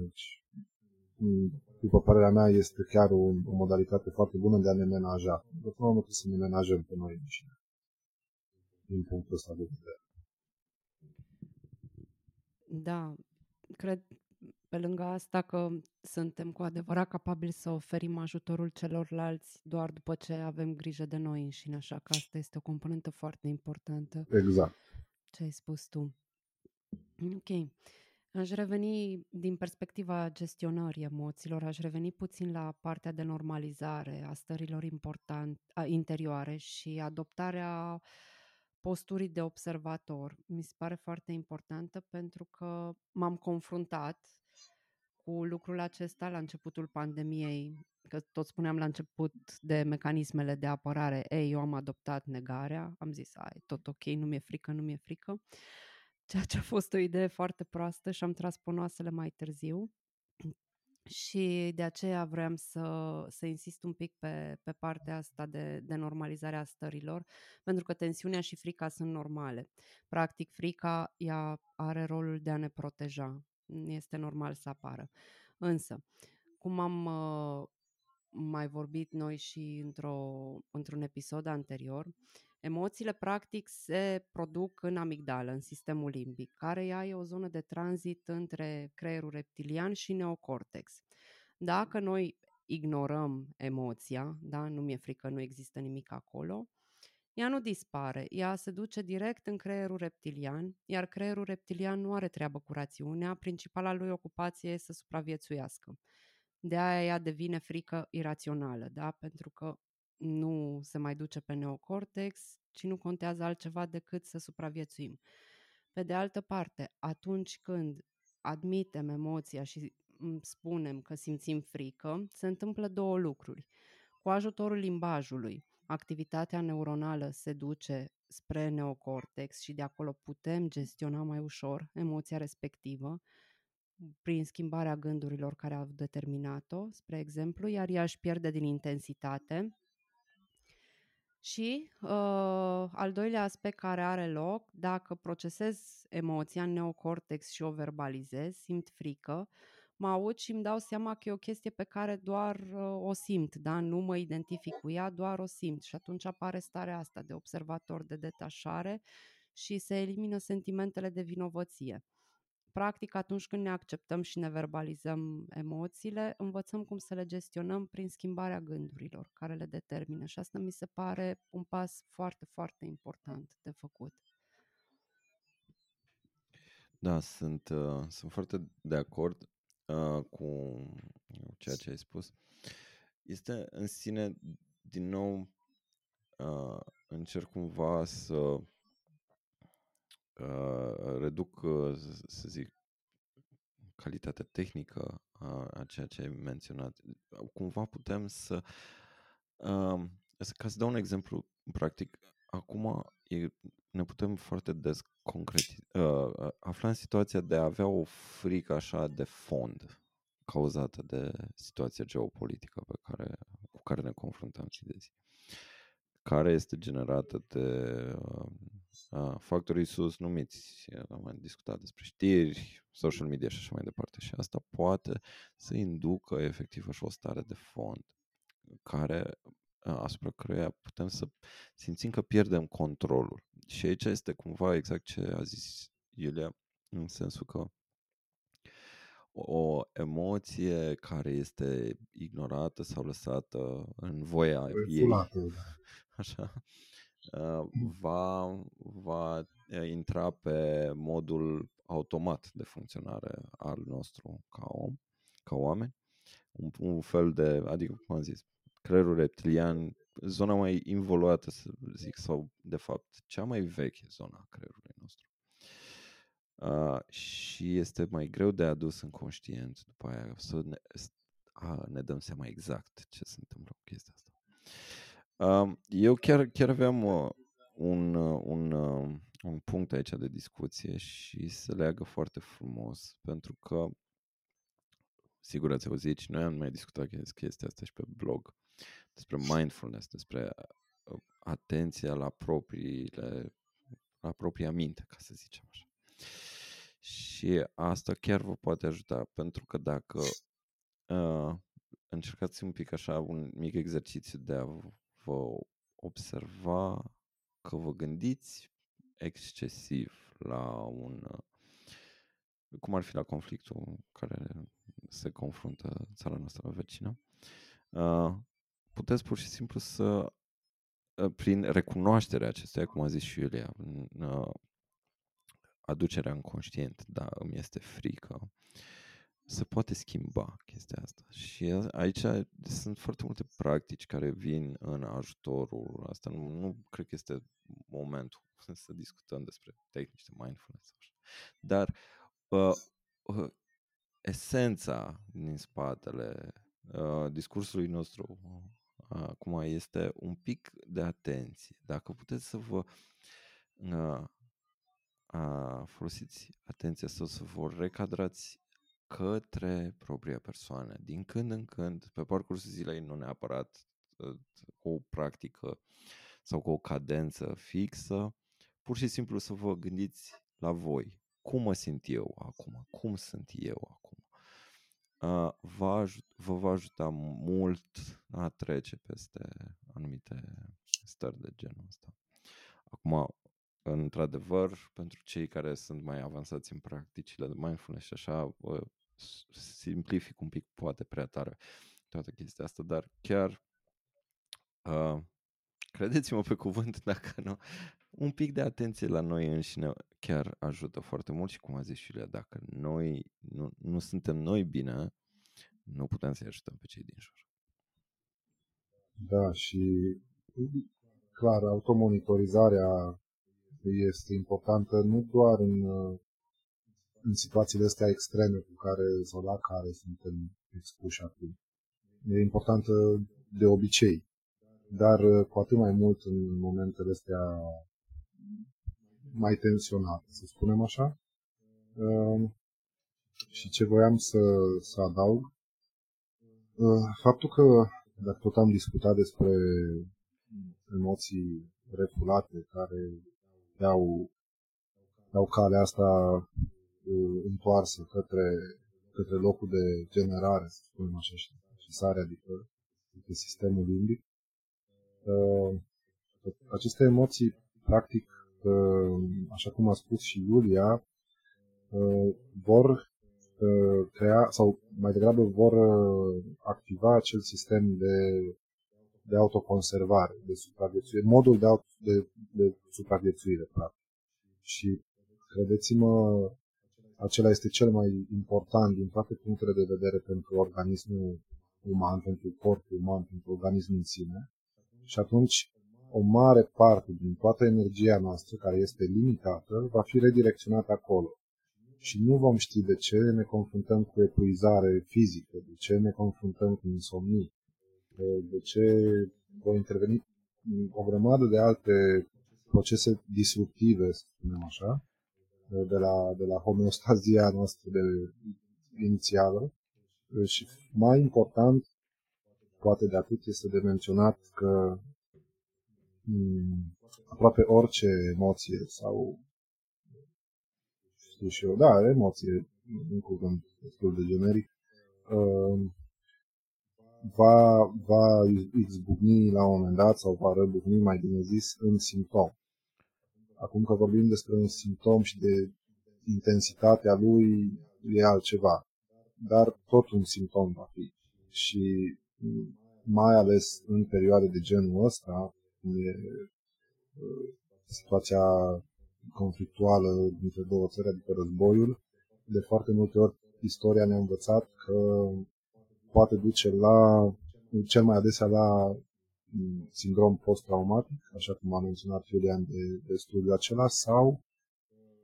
Deci, după părerea mea, este chiar o, o modalitate foarte bună de a ne menaja. De până trebuie să ne menajăm pe noi înșine. Din punctul ăsta de vedere. Da, cred pe lângă asta că suntem cu adevărat capabili să oferim ajutorul celorlalți doar după ce avem grijă de noi înșine, așa că asta este o componentă foarte importantă. Exact. Ce ai spus tu. Ok. Aș reveni din perspectiva gestionării emoțiilor, aș reveni puțin la partea de normalizare a stărilor important, a, interioare și adoptarea posturii de observator. Mi se pare foarte importantă pentru că m-am confruntat cu lucrul acesta la începutul pandemiei, că tot spuneam la început de mecanismele de apărare. Ei, eu am adoptat negarea, am zis, ai, tot ok, nu mi-e frică, nu mi-e frică ceea ce a fost o idee foarte proastă și am tras ponoasele mai târziu. Și de aceea vreau să, să insist un pic pe, pe partea asta de, de normalizare a stărilor, pentru că tensiunea și frica sunt normale. Practic, frica ea are rolul de a ne proteja. Este normal să apară. Însă, cum am uh, mai vorbit noi și într-o, într-un episod anterior, emoțiile practic se produc în amigdală, în sistemul limbic, care e o zonă de tranzit între creierul reptilian și neocortex. Dacă noi ignorăm emoția, da, nu mi-e frică, nu există nimic acolo, ea nu dispare, ea se duce direct în creierul reptilian, iar creierul reptilian nu are treabă cu rațiunea, principala lui ocupație e să supraviețuiască. De aia ea devine frică irațională, da? pentru că nu se mai duce pe neocortex, ci nu contează altceva decât să supraviețuim. Pe de altă parte, atunci când admitem emoția și spunem că simțim frică, se întâmplă două lucruri. Cu ajutorul limbajului, activitatea neuronală se duce spre neocortex și de acolo putem gestiona mai ușor emoția respectivă prin schimbarea gândurilor care au determinat-o, spre exemplu, iar ea își pierde din intensitate. Și uh, al doilea aspect care are loc, dacă procesez emoția în neocortex și o verbalizez, simt frică, mă aud și îmi dau seama că e o chestie pe care doar uh, o simt, da? nu mă identific cu ea, doar o simt. Și atunci apare starea asta de observator, de detașare și se elimină sentimentele de vinovăție practic, atunci când ne acceptăm și ne verbalizăm emoțiile, învățăm cum să le gestionăm prin schimbarea gândurilor care le determină. Și asta mi se pare un pas foarte, foarte important de făcut. Da, sunt, uh, sunt foarte de acord uh, cu ceea ce ai spus. Este în sine, din nou, uh, încerc cumva să uh, reduc, uh, să zic, calitatea tehnică a, a ceea ce ai menționat. Cumva putem să, uh, ca să dau un exemplu practic, acum e, ne putem foarte des concreti, uh, afla în situația de a avea o frică așa de fond cauzată de situația geopolitică pe care, cu care ne confruntăm zi de zi care este generată de uh, factorii sus numiți, am mai discutat despre știri, social media și așa mai departe. Și asta poate să inducă efectiv așa o stare de fond care asupra căruia putem să simțim că pierdem controlul. Și aici este cumva exact ce a zis Iulia, în sensul că o emoție care este ignorată sau lăsată în voia ei, da (laughs) așa, uh, va, va intra pe modul automat de funcționare al nostru ca om, ca oameni. Un, un fel de, adică, cum am zis, creierul reptilian, zona mai involuată, să zic, sau, de fapt, cea mai veche zona a creierului nostru. Uh, și este mai greu de adus în conștient după aia să ne, a, ne dăm seama exact ce se întâmplă cu chestia asta. Eu chiar, chiar aveam uh, un, uh, un, uh, un punct aici de discuție și se leagă foarte frumos, pentru că, sigur ați auzit și noi am mai discutat chestia asta și pe blog, despre mindfulness, despre atenția la propriile, la propria minte, ca să zicem așa. Și asta chiar vă poate ajuta, pentru că dacă uh, încercați un pic așa un mic exercițiu de a vă observa că vă gândiți excesiv la un cum ar fi la conflictul care se confruntă țara noastră vecină, puteți pur și simplu să, prin recunoașterea acestuia, cum a zis și Iulia, aducerea în conștient, da, îmi este frică, se poate schimba chestia asta. Și aici sunt foarte multe practici care vin în ajutorul asta. Nu, nu cred că este momentul (laughs) să discutăm despre tehnici de mindfulness. Dar uh, uh, esența din spatele uh, discursului nostru uh, acum este un pic de atenție. Dacă puteți să vă uh, uh, folosiți atenția sau să vă recadrați către propria persoană. Din când în când, pe parcursul zilei, nu neapărat uh, cu o practică sau cu o cadență fixă, pur și simplu să vă gândiți la voi. Cum mă simt eu acum? Cum sunt eu acum? Uh, vă, aj- vă va ajuta mult a trece peste anumite stări de genul ăsta. Acum, într-adevăr, pentru cei care sunt mai avansați în practicile de mindfulness și așa, vă simplific un pic, poate prea tare toată chestia asta, dar chiar uh, credeți-mă pe cuvânt, (laughs) dacă nu, un pic de atenție la noi înșine chiar ajută foarte mult și cum a zis Iulia, dacă noi nu, nu suntem noi bine, nu putem să-i ajutăm pe cei din jur. Da, și clar, automonitorizarea este importantă nu doar în, în situațiile astea extreme cu care sau la care suntem expuși acum. E importantă de obicei, dar cu atât mai mult în momentele astea mai tensionate, să spunem așa. Ehm, și ce voiam să, să adaug, ehm, faptul că, dacă tot am discutat despre emoții refulate care iau, iau calea asta uh, întoarsă către, către locul de generare, să spunem așa, și, și sare, adică, adică sistemul limbic. Uh, aceste emoții, practic, uh, așa cum a spus și Iulia, uh, vor uh, crea, sau mai degrabă vor uh, activa acel sistem de de autoconservare, de supraviețuire, modul de, auto, de, de supraviețuire, practic. Și credeți-mă, acela este cel mai important din toate punctele de vedere pentru organismul uman, pentru corpul uman, pentru organismul în sine. Și atunci o mare parte din toată energia noastră, care este limitată, va fi redirecționată acolo. Și nu vom ști de ce ne confruntăm cu epuizare fizică, de ce ne confruntăm cu insomnii, de ce vor interveni o grămadă de alte procese disruptive, să spunem așa, de la, de la homeostazia noastră de inițială. Și mai important, poate de atât, este de menționat că aproape orice emoție sau știu și eu, da, emoție, un cuvânt destul de generic, uh, va, va izbucni la un moment dat sau va răbucni, mai bine zis, în simptom. Acum că vorbim despre un simptom și de intensitatea lui, e altceva. Dar tot un simptom va fi. Și mai ales în perioade de genul ăsta, e situația conflictuală dintre două țări, adică războiul, de foarte multe ori istoria ne-a învățat că poate duce la, cel mai adesea la mm, sindrom post-traumatic, așa cum a menționat Iulian de, de studiul acela, sau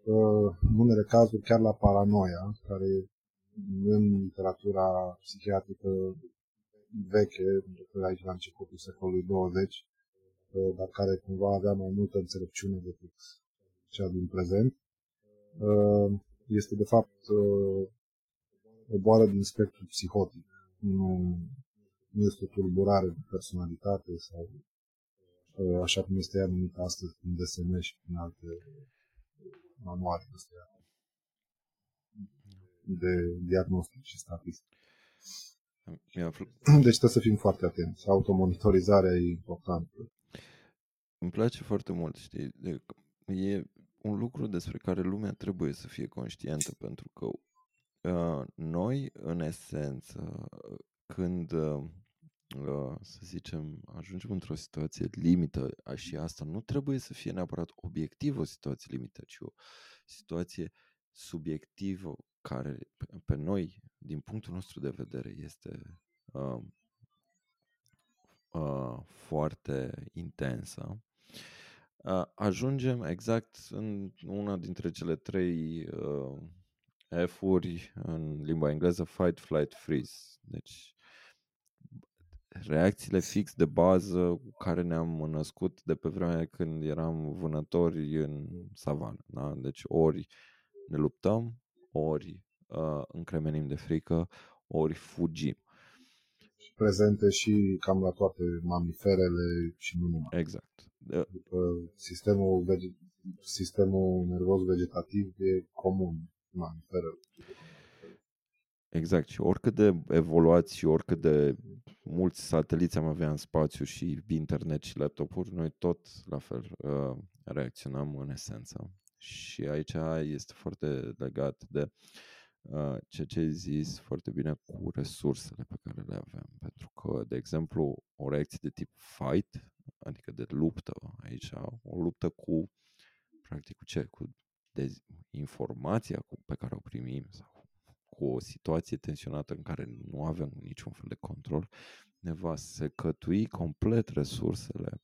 uh, în unele cazuri chiar la paranoia, care în literatura psihiatrică veche, aici la începutul secolului 20, uh, dar care cumva avea mai multă înțelepciune decât cea din prezent, uh, este de fapt o boală din spectru psihotic. Nu, nu este o tulburare de personalitate sau ă, așa cum este ea numită astăzi prin DSM și prin alte manuale astea de diagnostic și statistic. Deci trebuie să fim foarte atenți. Automonitorizarea e importantă. Îmi place foarte mult, știi? E un lucru despre care lumea trebuie să fie conștientă, pentru că Uh, noi, în esență, când, uh, să zicem, ajungem într-o situație limită, și asta nu trebuie să fie neapărat obiectiv o situație limită, ci o situație subiectivă care pe noi, din punctul nostru de vedere, este uh, uh, foarte intensă, uh, ajungem exact în una dintre cele trei uh, F-uri în limba engleză, fight, flight, freeze. Deci reacțiile fix de bază cu care ne-am născut de pe vremea când eram vânători în savană. Da? Deci ori ne luptăm, ori uh, încremenim de frică, ori fugim. Prezente și cam la toate mamiferele și nu numai. Exact. Adică sistemul, vege- sistemul nervos vegetativ e comun mamiferele. Exact. Și oricât de evoluați și oricât de mulți sateliți am avea în spațiu și internet și laptopuri, noi tot la fel uh, reacționăm în esență. Și aici este foarte legat de uh, ceea ce ai zis foarte bine cu resursele pe care le avem. Pentru că, de exemplu, o reacție de tip fight, adică de luptă aici, o luptă cu, practic, cu ce? Cu dez- informația cu, pe care o primim sau cu o situație tensionată în care nu avem niciun fel de control, ne va secătui complet resursele,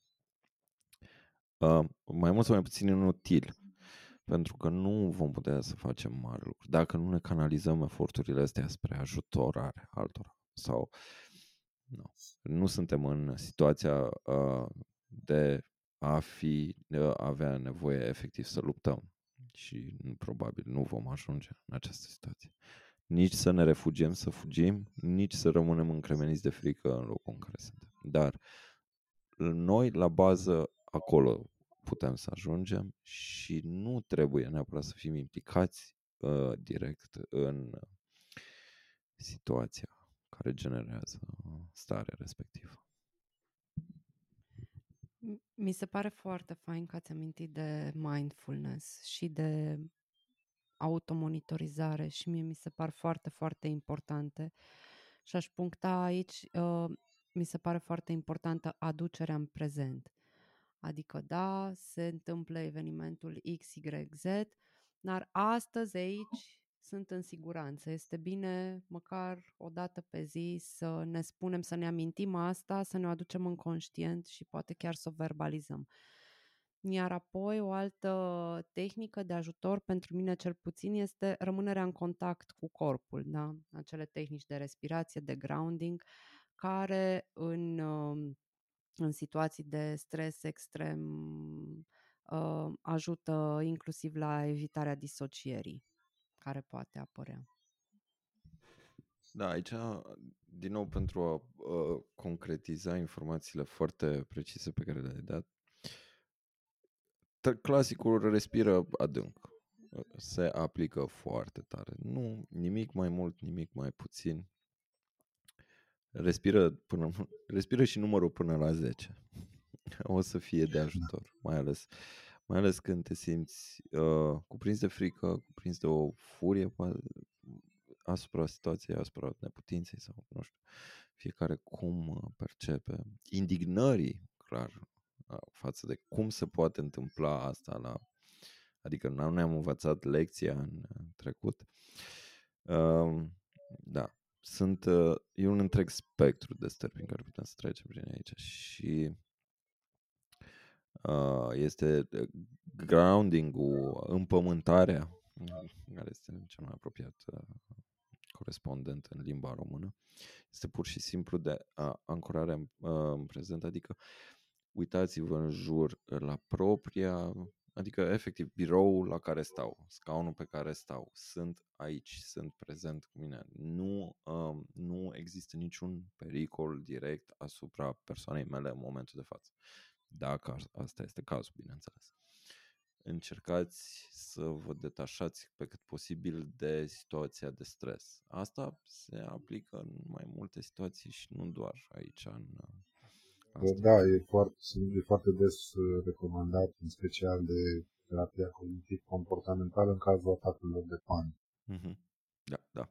uh, mai mult sau mai puțin inutil, pentru că nu vom putea să facem mari lucruri. Dacă nu ne canalizăm eforturile astea spre ajutorare altora sau nu, nu suntem în situația uh, de a fi, de a avea nevoie efectiv să luptăm și probabil nu vom ajunge în această situație nici să ne refugiem să fugim, nici să rămânem încremeniți de frică în locul în care suntem. Dar noi, la bază, acolo putem să ajungem și nu trebuie neapărat să fim implicați uh, direct în situația care generează starea respectivă. Mi se pare foarte fain că ați amintit de mindfulness și de automonitorizare și mie mi se par foarte, foarte importante. Și aș puncta aici, uh, mi se pare foarte importantă aducerea în prezent. Adică, da, se întâmplă evenimentul XYZ, dar astăzi aici sunt în siguranță. Este bine măcar o dată pe zi să ne spunem, să ne amintim asta, să ne o aducem în conștient și poate chiar să o verbalizăm. Iar apoi o altă tehnică de ajutor pentru mine cel puțin este rămânerea în contact cu corpul, da? acele tehnici de respirație, de grounding, care în, um, în situații de stres extrem uh, ajută inclusiv la evitarea disocierii care poate apărea. Da, aici, din nou, pentru a uh, concretiza informațiile foarte precise pe care le-ai dat, clasicul respiră adânc. Se aplică foarte tare. Nu, nimic mai mult, nimic mai puțin. Respiră, până, respiră și numărul până la 10. O să fie de ajutor, mai ales, mai ales când te simți uh, cuprins de frică, cuprins de o furie asupra situației, asupra neputinței sau nu știu, fiecare cum percepe. Indignării, clar, față de cum se poate întâmpla asta la adică nu ne-am învățat lecția în trecut. Uh, da, sunt, uh, e un întreg spectru de stări prin care putem să trecem prin aici și uh, este uh, grounding-ul, împământarea, care este cel mai apropiat uh, corespondent în limba română, este pur și simplu de uh, ancorare în, uh, în prezent, adică uitați-vă în jur la propria, adică efectiv biroul la care stau, scaunul pe care stau, sunt aici, sunt prezent cu mine. Nu, um, nu există niciun pericol direct asupra persoanei mele în momentul de față. Dacă asta este cazul, bineînțeles. Încercați să vă detașați pe cât posibil de situația de stres. Asta se aplică în mai multe situații și nu doar aici în Asta. Da, e foarte, e foarte des uh, recomandat, în special de terapia cognitiv-comportamentală în cazul atacurilor de panică. Mm-hmm. Da, da.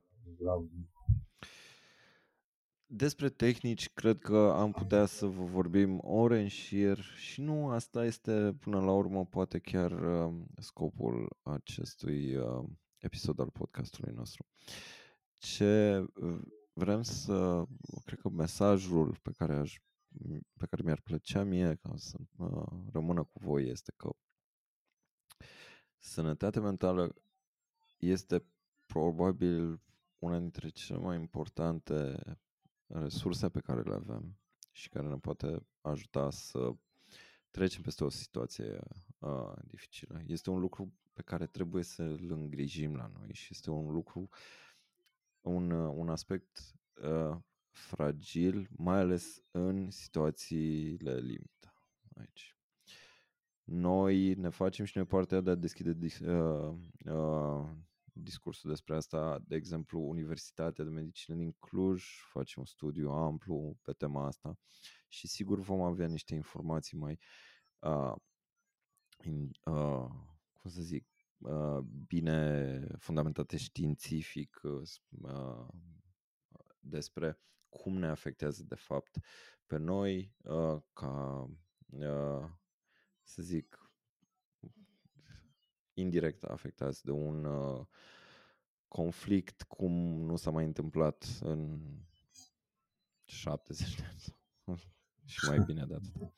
Despre tehnici, cred că am putea să vă vorbim ore în șir și nu asta este până la urmă poate chiar uh, scopul acestui uh, episod al podcastului nostru. Ce vrem să, cred că mesajul pe care aș pe care mi-ar plăcea mie ca să uh, rămână cu voi este că sănătatea mentală este probabil una dintre cele mai importante resurse pe care le avem și care ne poate ajuta să trecem peste o situație uh, dificilă. Este un lucru pe care trebuie să îl îngrijim la noi și este un lucru, un, uh, un aspect uh, fragil, mai ales în situațiile limită aici. Noi ne facem și noi partea de a deschide dis, uh, uh, discursul despre asta. De exemplu, Universitatea de Medicină din Cluj face un studiu amplu pe tema asta și sigur vom avea niște informații mai uh, in, uh, cum să zic, uh, bine fundamentate științific uh, despre cum ne afectează de fapt pe noi uh, ca, uh, să zic, indirect afectați de un uh, conflict cum nu s-a mai întâmplat în 70 de ani (laughs) și mai bine de atât.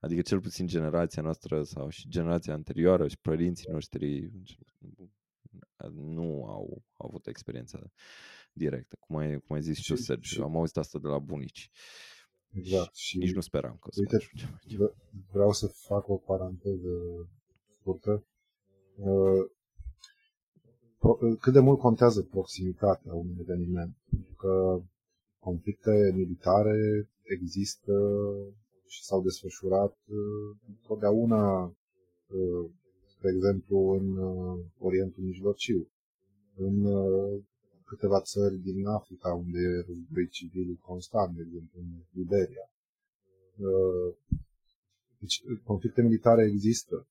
Adică cel puțin generația noastră sau și generația anterioară și părinții noștri nu au, au avut experiența directă. Cum ai, cum ai zis și, și tu, Sergiu, și... am auzit asta de la bunici. Exact. Și, și nici nu speram că uite, să vreau să fac o paranteză scurtă. Uh, cât de mult contează proximitatea unui eveniment? Pentru că conflicte militare există și s-au desfășurat uh, întotdeauna, uh, de exemplu, în Orientul Mijlociu, în câteva țări din Africa unde e război civil constant, de exemplu în Liberia. Uh, deci conflicte militare există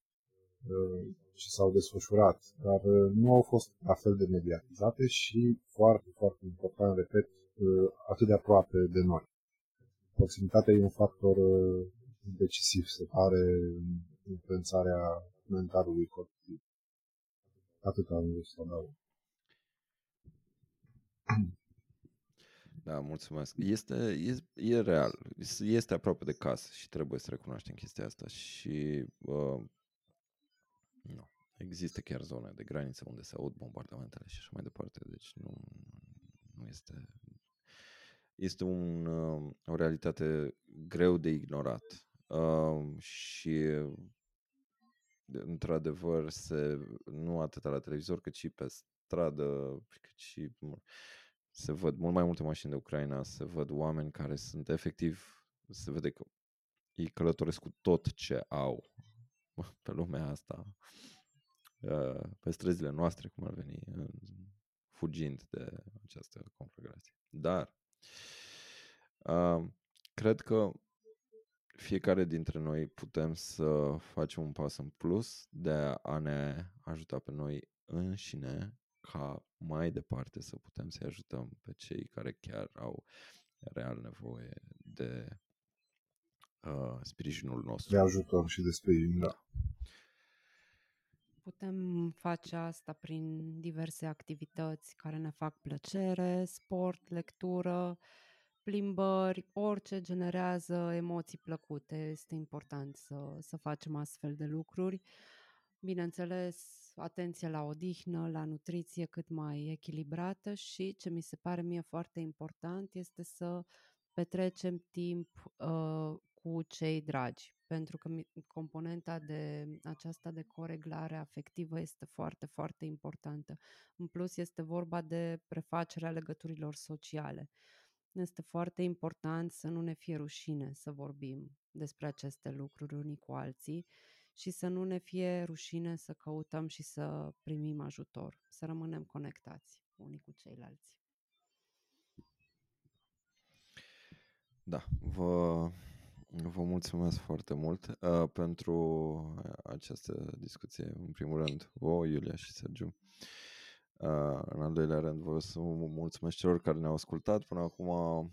uh, și s-au desfășurat, dar uh, nu au fost la fel de mediatizate și foarte, foarte important, repet, atât de aproape de noi. Proximitatea e un factor decisiv, se pare, în influențarea mentalului colectiv. Atât am vrut să adaug. (clears throat) Da, mulțumesc. Este, e, e real. Este aproape de casă și trebuie să recunoaștem chestia asta. Și uh, nu. Există chiar zone de graniță unde se aud bombardamentele și așa mai departe. Deci nu, nu este... Este un, uh, o realitate greu de ignorat. Uh, și într-adevăr se, nu atât la televizor cât și pe stradă, cât și se văd mult mai multe mașini de Ucraina, se văd oameni care sunt efectiv, se vede că ei călătoresc cu tot ce au (laughs) pe lumea asta, uh, pe străzile noastre, cum ar veni, fugind de această conflagrație. Dar uh, cred că fiecare dintre noi putem să facem un pas în plus de a ne ajuta pe noi înșine ca mai departe să putem să-i ajutăm pe cei care chiar au real nevoie de uh, sprijinul nostru. De ajutor și de sprijin, da. Putem face asta prin diverse activități care ne fac plăcere, sport, lectură, plimbări, orice generează emoții plăcute. Este important să, să facem astfel de lucruri. Bineînțeles, atenție la odihnă, la nutriție cât mai echilibrată și ce mi se pare mie foarte important este să petrecem timp uh, cu cei dragi, pentru că componenta de aceasta de coreglare afectivă este foarte, foarte importantă. În plus, este vorba de prefacerea legăturilor sociale. Este foarte important să nu ne fie rușine să vorbim despre aceste lucruri unii cu alții și să nu ne fie rușine să căutăm și să primim ajutor, să rămânem conectați unii cu ceilalți. Da, vă, vă mulțumesc foarte mult uh, pentru această discuție. În primul rând, o Iulia și Sergiu. Uh, în al doilea rând, vă să mulțumesc celor care ne-au ascultat până acum o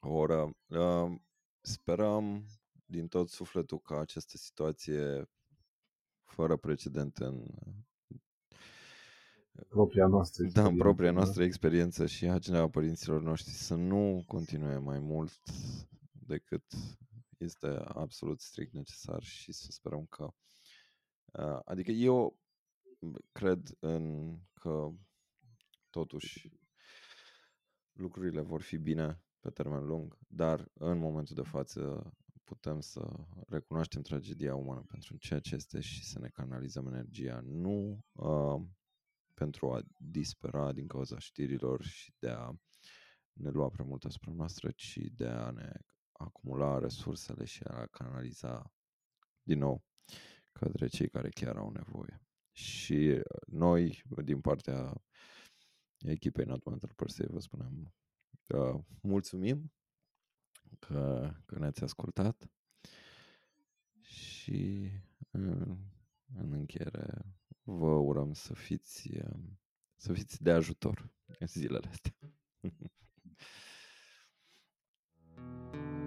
oră. Uh, sperăm din tot sufletul ca această situație fără precedent în propria noastră experiență. Da, în propria da. noastră experiență și a părinților noștri să nu continue mai mult decât este absolut strict necesar și să sperăm că adică eu cred în că totuși lucrurile vor fi bine pe termen lung, dar în momentul de față putem să recunoaștem tragedia umană pentru ceea ce este și să ne canalizăm energia, nu uh, pentru a dispera din cauza știrilor și de a ne lua prea mult asupra noastră, ci de a ne acumula resursele și a canaliza din nou către cei care chiar au nevoie. Și noi, din partea echipei Not Mental Per Se, vă spunem uh, mulțumim că, că ne-ați ascultat și în, în încheiere vă urăm să fiți, um, să fiți de ajutor în zilele astea. thank (laughs) you